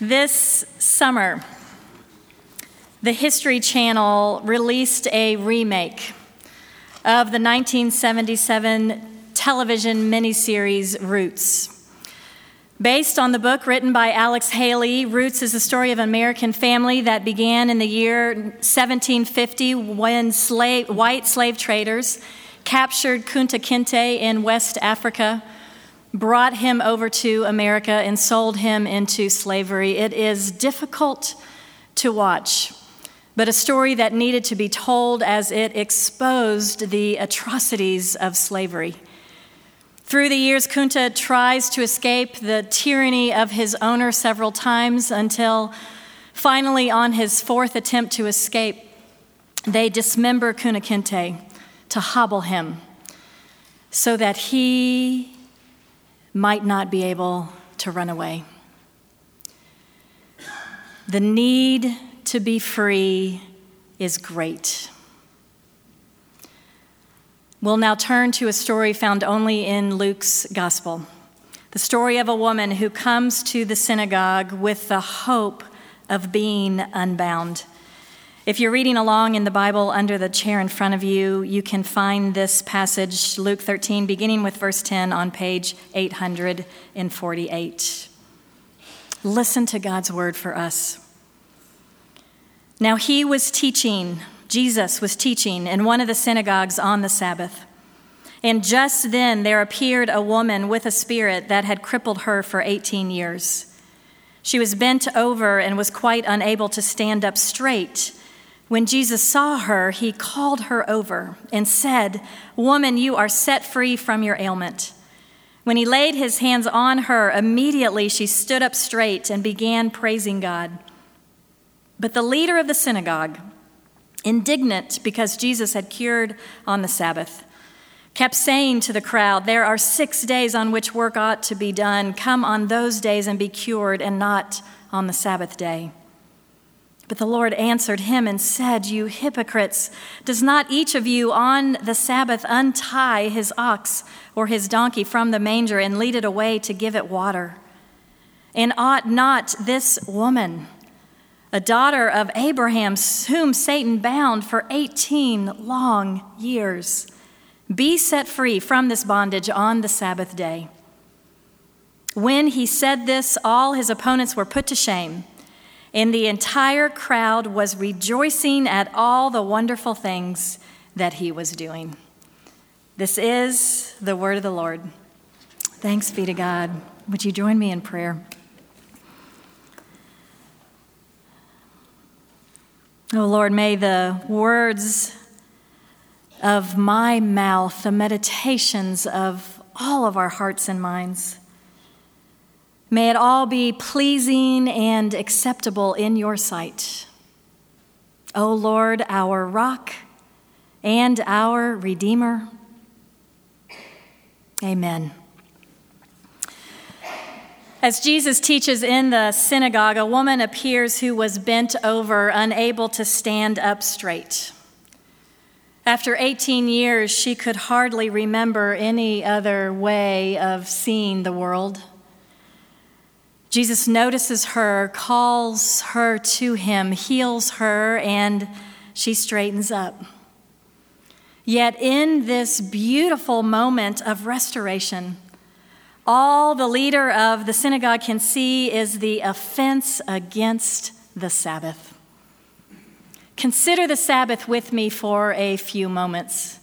This summer, the History Channel released a remake of the 1977 television miniseries Roots. Based on the book written by Alex Haley, Roots is the story of an American family that began in the year 1750 when slave, white slave traders captured Kunta Kinte in West Africa brought him over to America and sold him into slavery. It is difficult to watch, but a story that needed to be told as it exposed the atrocities of slavery. Through the years, Kunta tries to escape the tyranny of his owner several times until finally, on his fourth attempt to escape, they dismember Kunta Kinte to hobble him so that he might not be able to run away. The need to be free is great. We'll now turn to a story found only in Luke's gospel the story of a woman who comes to the synagogue with the hope of being unbound. If you're reading along in the Bible under the chair in front of you, you can find this passage, Luke 13, beginning with verse 10 on page 848. Listen to God's word for us. Now he was teaching, Jesus was teaching in one of the synagogues on the Sabbath. And just then there appeared a woman with a spirit that had crippled her for 18 years. She was bent over and was quite unable to stand up straight. When Jesus saw her, he called her over and said, Woman, you are set free from your ailment. When he laid his hands on her, immediately she stood up straight and began praising God. But the leader of the synagogue, indignant because Jesus had cured on the Sabbath, kept saying to the crowd, There are six days on which work ought to be done. Come on those days and be cured, and not on the Sabbath day. But the Lord answered him and said, You hypocrites, does not each of you on the Sabbath untie his ox or his donkey from the manger and lead it away to give it water? And ought not this woman, a daughter of Abraham, whom Satan bound for 18 long years, be set free from this bondage on the Sabbath day? When he said this, all his opponents were put to shame and the entire crowd was rejoicing at all the wonderful things that he was doing. This is the word of the Lord. Thanks be to God. Would you join me in prayer? Oh Lord, may the words of my mouth, the meditations of all of our hearts and minds, May it all be pleasing and acceptable in your sight. O Lord, our rock and our Redeemer. Amen. As Jesus teaches in the synagogue, a woman appears who was bent over, unable to stand up straight. After 18 years, she could hardly remember any other way of seeing the world. Jesus notices her, calls her to him, heals her, and she straightens up. Yet, in this beautiful moment of restoration, all the leader of the synagogue can see is the offense against the Sabbath. Consider the Sabbath with me for a few moments.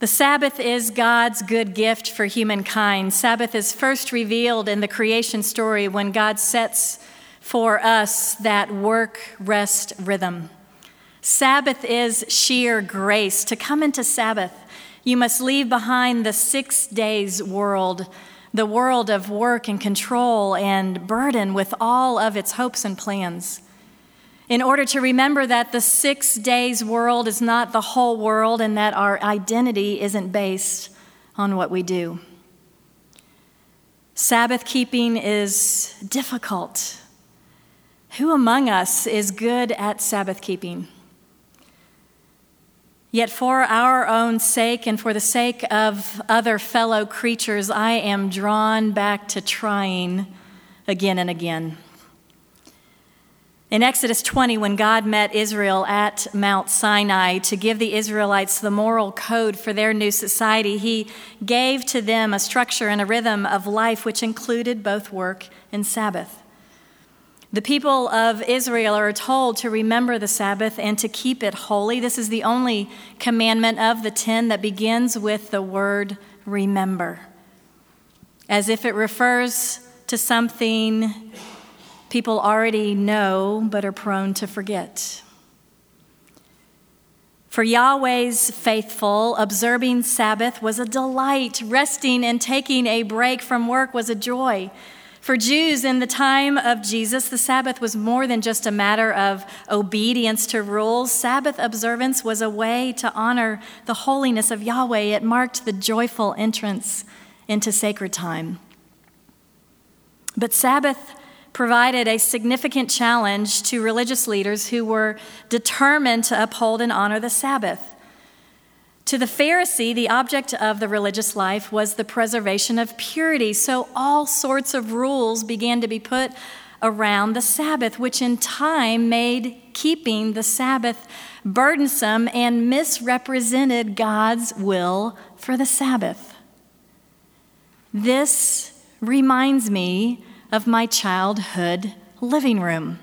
The Sabbath is God's good gift for humankind. Sabbath is first revealed in the creation story when God sets for us that work rest rhythm. Sabbath is sheer grace. To come into Sabbath, you must leave behind the six days world, the world of work and control and burden with all of its hopes and plans in order to remember that the six days world is not the whole world and that our identity isn't based on what we do. Sabbath keeping is difficult. Who among us is good at Sabbath keeping? Yet, for our own sake and for the sake of other fellow creatures, I am drawn back to trying again and again. In Exodus 20, when God met Israel at Mount Sinai to give the Israelites the moral code for their new society, he gave to them a structure and a rhythm of life which included both work and Sabbath. The people of Israel are told to remember the Sabbath and to keep it holy. This is the only commandment of the ten that begins with the word remember, as if it refers to something people already know but are prone to forget. For Yahweh's faithful, observing Sabbath was a delight. Resting and taking a break from work was a joy. For Jews in the time of Jesus, the Sabbath was more than just a matter of obedience to rules. Sabbath observance was a way to honor the holiness of Yahweh. It marked the joyful entrance into sacred time. But Sabbath provided a significant challenge to religious leaders who were determined to uphold and honor the Sabbath. To the Pharisee, the object of the religious life was the preservation of purity, so all sorts of rules began to be put around the Sabbath, which in time made keeping the Sabbath burdensome and misrepresented God's will for the Sabbath. This reminds me of my childhood living room.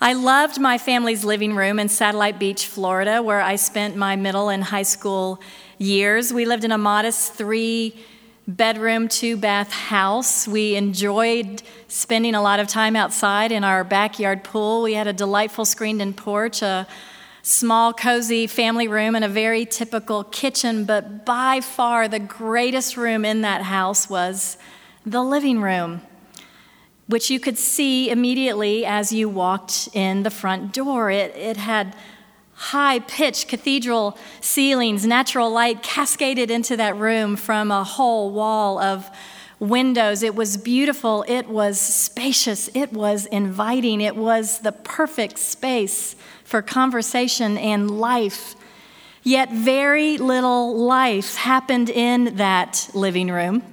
I loved my family's living room in Satellite Beach, Florida, where I spent my middle and high school years. We lived in a modest three bedroom, two bath house. We enjoyed spending a lot of time outside in our backyard pool. We had a delightful screened in porch, a small, cozy family room, and a very typical kitchen. But by far, the greatest room in that house was the living room which you could see immediately as you walked in the front door. It, it had high pitched cathedral ceilings, natural light cascaded into that room from a whole wall of windows. It was beautiful, it was spacious, it was inviting, it was the perfect space for conversation and life. Yet, very little life happened in that living room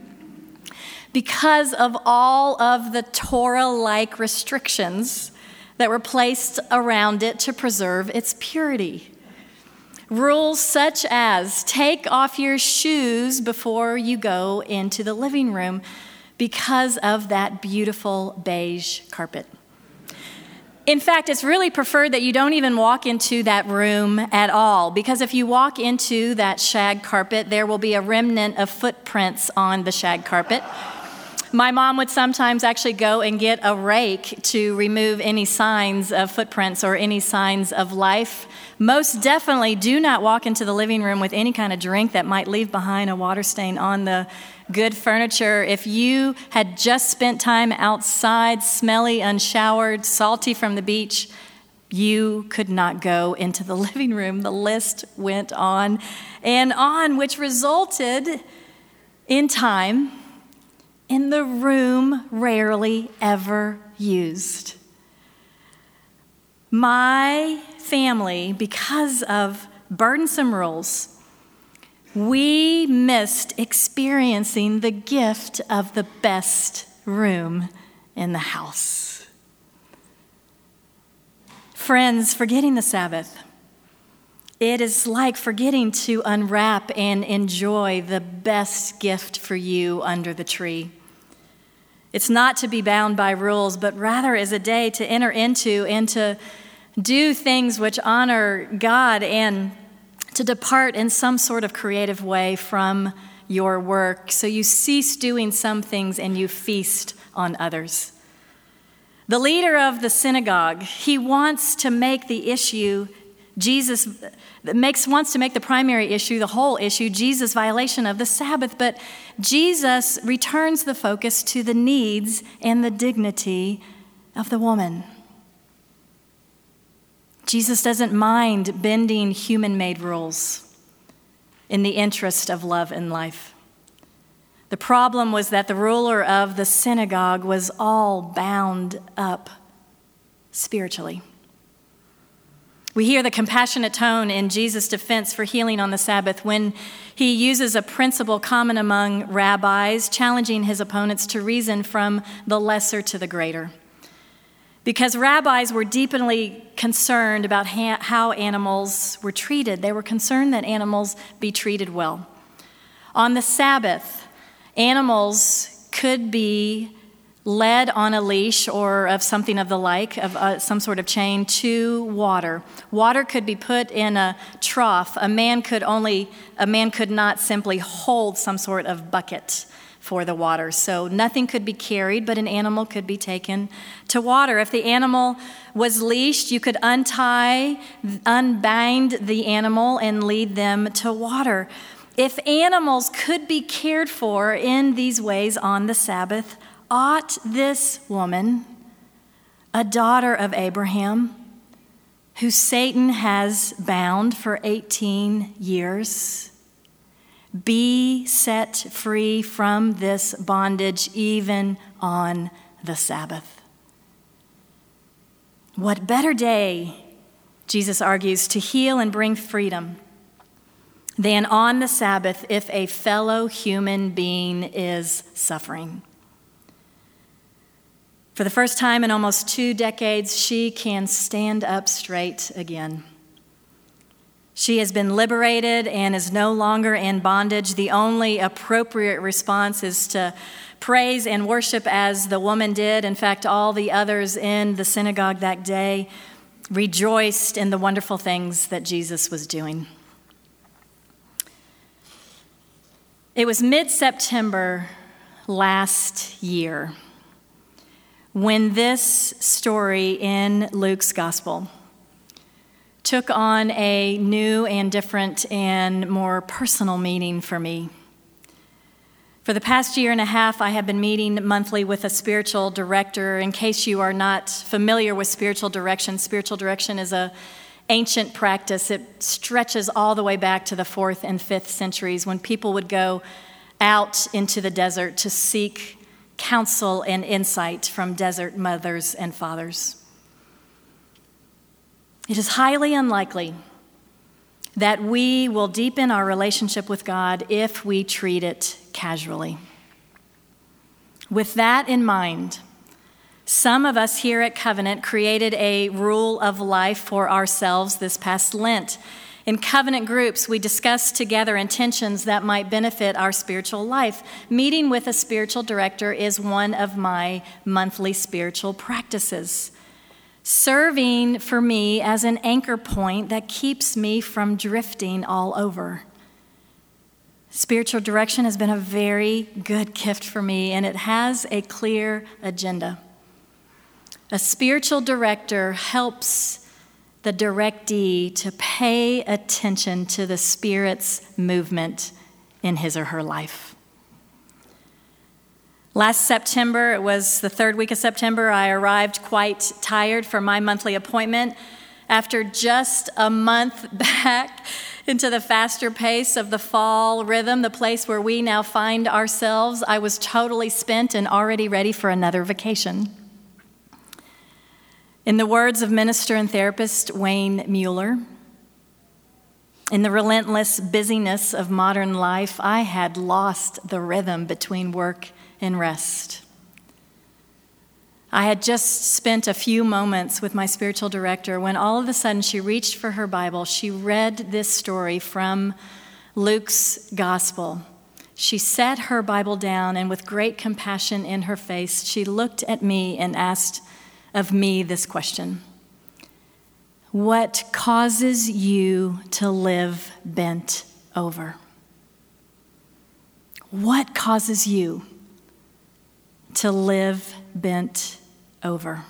because of all of the Torah like restrictions that were placed around it to preserve its purity. Rules such as take off your shoes before you go into the living room because of that beautiful beige carpet. In fact, it's really preferred that you don't even walk into that room at all, because if you walk into that shag carpet, there will be a remnant of footprints on the shag carpet. My mom would sometimes actually go and get a rake to remove any signs of footprints or any signs of life. Most definitely do not walk into the living room with any kind of drink that might leave behind a water stain on the good furniture. If you had just spent time outside, smelly, unshowered, salty from the beach, you could not go into the living room. The list went on and on, which resulted in time in the room rarely ever used. My family, because of burdensome rules, we missed experiencing the gift of the best room in the house. Friends, forgetting the Sabbath, it is like forgetting to unwrap and enjoy the best gift for you under the tree. It's not to be bound by rules, but rather is a day to enter into and to do things which honor God and to depart in some sort of creative way from your work. So you cease doing some things and you feast on others. The leader of the synagogue, he wants to make the issue Jesus makes, wants to make the primary issue, the whole issue, Jesus' violation of the Sabbath, but Jesus returns the focus to the needs and the dignity of the woman. Jesus doesn't mind bending human made rules in the interest of love and life. The problem was that the ruler of the synagogue was all bound up spiritually. We hear the compassionate tone in Jesus' defense for healing on the Sabbath when he uses a principle common among rabbis, challenging his opponents to reason from the lesser to the greater. because rabbis were deeply concerned about how animals were treated. They were concerned that animals be treated well. On the Sabbath, animals could be led on a leash or of something of the like, of uh, some sort of chain, to water. Water could be put in a trough. A man could only, a man could not simply hold some sort of bucket for the water. So nothing could be carried, but an animal could be taken to water. If the animal was leashed, you could untie, unbind the animal, and lead them to water. If animals could be cared for in these ways on the Sabbath, ought this woman, a daughter of Abraham, who Satan has bound for 18 years, be set free from this bondage even on the Sabbath? What better day, Jesus argues, to heal and bring freedom than on the Sabbath if a fellow human being is suffering? For the first time in almost two decades, she can stand up straight again. She has been liberated and is no longer in bondage. The only appropriate response is to praise and worship as the woman did. In fact, all the others in the synagogue that day rejoiced in the wonderful things that Jesus was doing. It was mid September last year when this story in Luke's gospel took on a new and different and more personal meaning for me. For the past year and a half, I have been meeting monthly with a spiritual director. In case you are not familiar with spiritual direction, spiritual direction is a ancient practice. It stretches all the way back to the fourth and fifth centuries when people would go out into the desert to seek counsel and insight from desert mothers and fathers. It is highly unlikely that we will deepen our relationship with God if we treat it casually. With that in mind, some of us here at Covenant created a rule of life for ourselves this past Lent. In covenant groups, we discuss together intentions that might benefit our spiritual life. Meeting with a spiritual director is one of my monthly spiritual practices. Serving for me as an anchor point that keeps me from drifting all over. Spiritual direction has been a very good gift for me, and it has a clear agenda. A spiritual director helps the directee to pay attention to the Spirit's movement in his or her life. Last September, it was the third week of September, I arrived quite tired for my monthly appointment. After just a month back into the faster pace of the fall rhythm, the place where we now find ourselves, I was totally spent and already ready for another vacation. In the words of minister and therapist Wayne Mueller, in the relentless busyness of modern life, I had lost the rhythm between work and rest. I had just spent a few moments with my spiritual director when all of a sudden she reached for her Bible. She read this story from Luke's gospel. She set her Bible down and, with great compassion in her face, she looked at me and asked, of me this question What causes you to live bent over? What causes you to live bent over?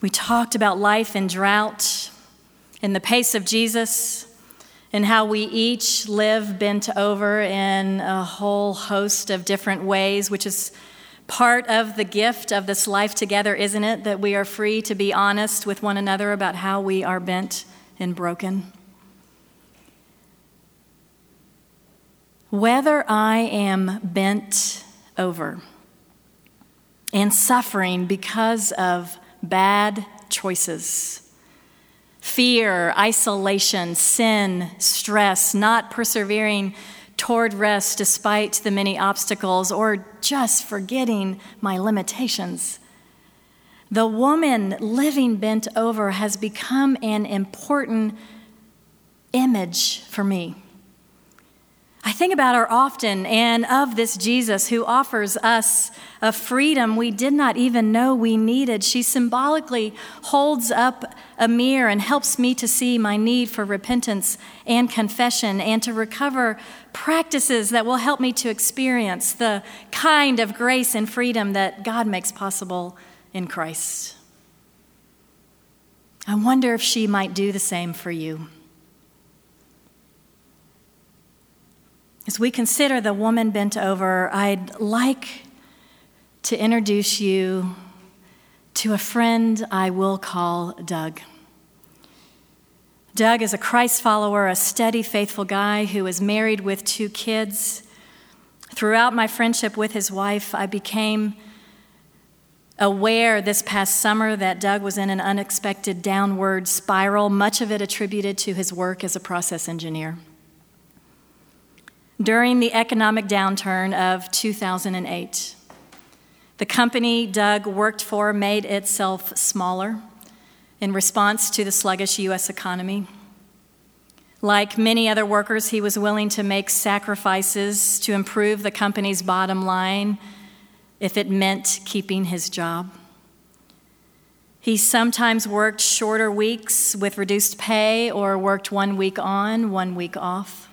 We talked about life in drought, in the pace of Jesus, and how we each live bent over in a whole host of different ways, which is part of the gift of this life together, isn't it? That we are free to be honest with one another about how we are bent and broken. Whether I am bent over and suffering because of bad choices, fear, isolation, sin, stress, not persevering toward rest despite the many obstacles or just forgetting my limitations. The woman living bent over has become an important image for me. I think about her often and of this Jesus who offers us a freedom we did not even know we needed. She symbolically holds up a mirror and helps me to see my need for repentance and confession and to recover practices that will help me to experience the kind of grace and freedom that God makes possible in Christ. I wonder if she might do the same for you. As we consider the woman bent over, I'd like to introduce you to a friend I will call Doug. Doug is a Christ follower, a steady, faithful guy who is married with two kids. Throughout my friendship with his wife, I became aware this past summer that Doug was in an unexpected downward spiral, much of it attributed to his work as a process engineer. During the economic downturn of 2008, the company Doug worked for made itself smaller in response to the sluggish U.S. economy. Like many other workers, he was willing to make sacrifices to improve the company's bottom line if it meant keeping his job. He sometimes worked shorter weeks with reduced pay or worked one week on, one week off.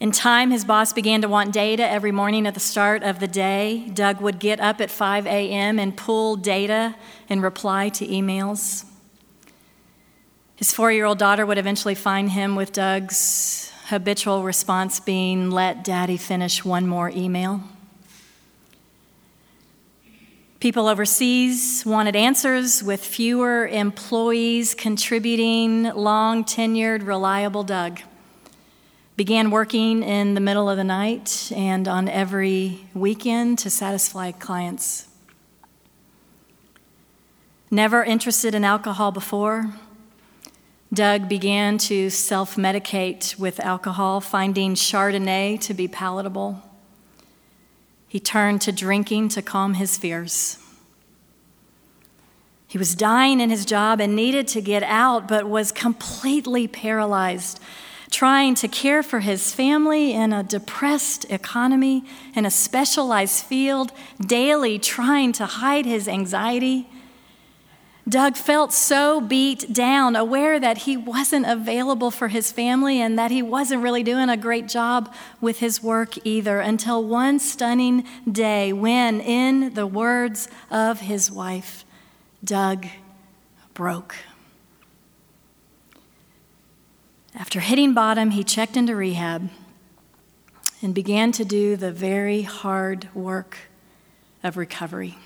In time, his boss began to want data every morning at the start of the day. Doug would get up at 5 a.m. and pull data and reply to emails. His four year old daughter would eventually find him with Doug's habitual response being, Let daddy finish one more email. People overseas wanted answers with fewer employees contributing long tenured, reliable Doug. Began working in the middle of the night and on every weekend to satisfy clients. Never interested in alcohol before, Doug began to self medicate with alcohol, finding Chardonnay to be palatable. He turned to drinking to calm his fears. He was dying in his job and needed to get out, but was completely paralyzed trying to care for his family in a depressed economy, in a specialized field, daily trying to hide his anxiety. Doug felt so beat down, aware that he wasn't available for his family and that he wasn't really doing a great job with his work either, until one stunning day when, in the words of his wife, Doug broke. After hitting bottom, he checked into rehab and began to do the very hard work of recovery.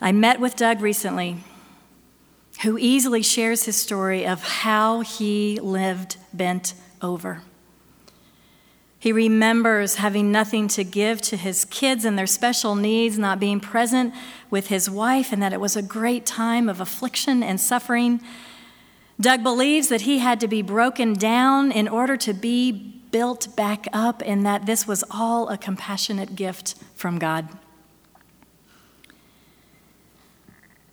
I met with Doug recently, who easily shares his story of how he lived bent over. He remembers having nothing to give to his kids and their special needs, not being present with his wife, and that it was a great time of affliction and suffering. Doug believes that he had to be broken down in order to be built back up, and that this was all a compassionate gift from God.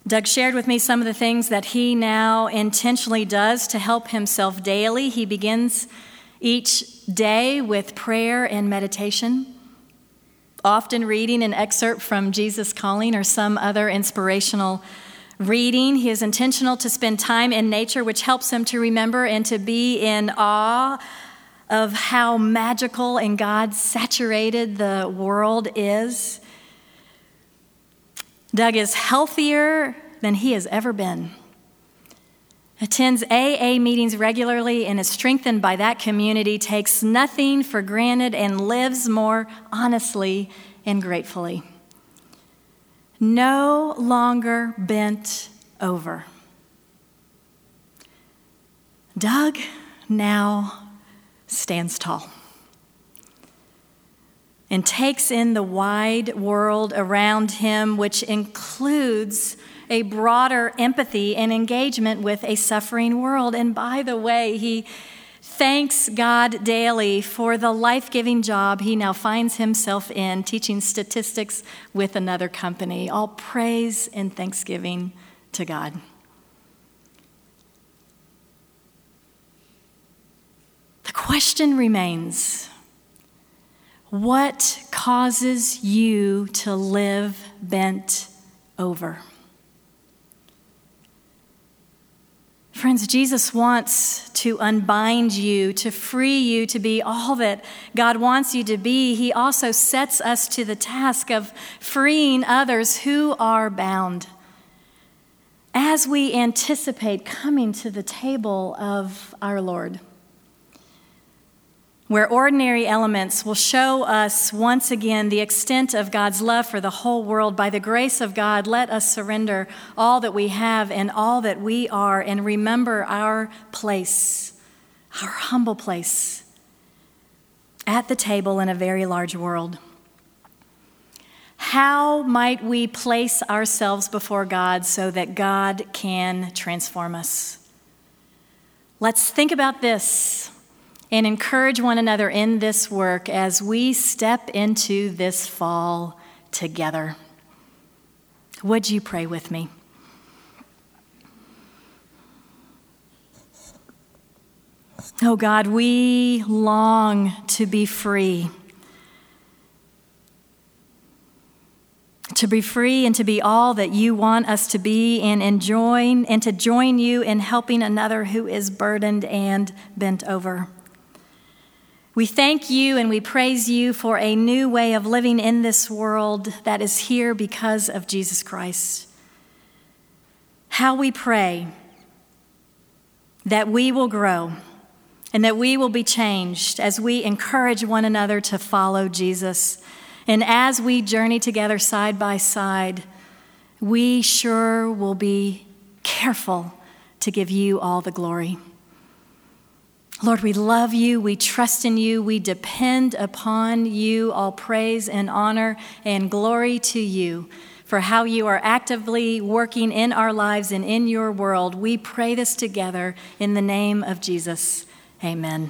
Doug shared with me some of the things that he now intentionally does to help himself daily. He begins each day with prayer and meditation, often reading an excerpt from Jesus Calling or some other inspirational reading. He is intentional to spend time in nature, which helps him to remember and to be in awe of how magical and God saturated the world is. Doug is healthier than he has ever been. Attends AA meetings regularly and is strengthened by that community, takes nothing for granted, and lives more honestly and gratefully no longer bent over. Doug now stands tall and takes in the wide world around him, which includes a broader empathy and engagement with a suffering world. And by the way, he thanks God daily for the life giving job he now finds himself in, teaching statistics with another company. All praise and thanksgiving to God. The question remains what causes you to live bent over? Friends, Jesus wants to unbind you, to free you to be all that God wants you to be. He also sets us to the task of freeing others who are bound. As we anticipate coming to the table of our Lord where ordinary elements will show us once again the extent of God's love for the whole world. By the grace of God, let us surrender all that we have and all that we are and remember our place, our humble place at the table in a very large world. How might we place ourselves before God so that God can transform us? Let's think about this and encourage one another in this work as we step into this fall together. Would you pray with me? Oh God, we long to be free. To be free and to be all that you want us to be and enjoy and to join you in helping another who is burdened and bent over. We thank you and we praise you for a new way of living in this world that is here because of Jesus Christ. How we pray that we will grow and that we will be changed as we encourage one another to follow Jesus. And as we journey together side by side, we sure will be careful to give you all the glory. Lord, we love you. We trust in you. We depend upon you. All praise and honor and glory to you for how you are actively working in our lives and in your world. We pray this together in the name of Jesus. Amen.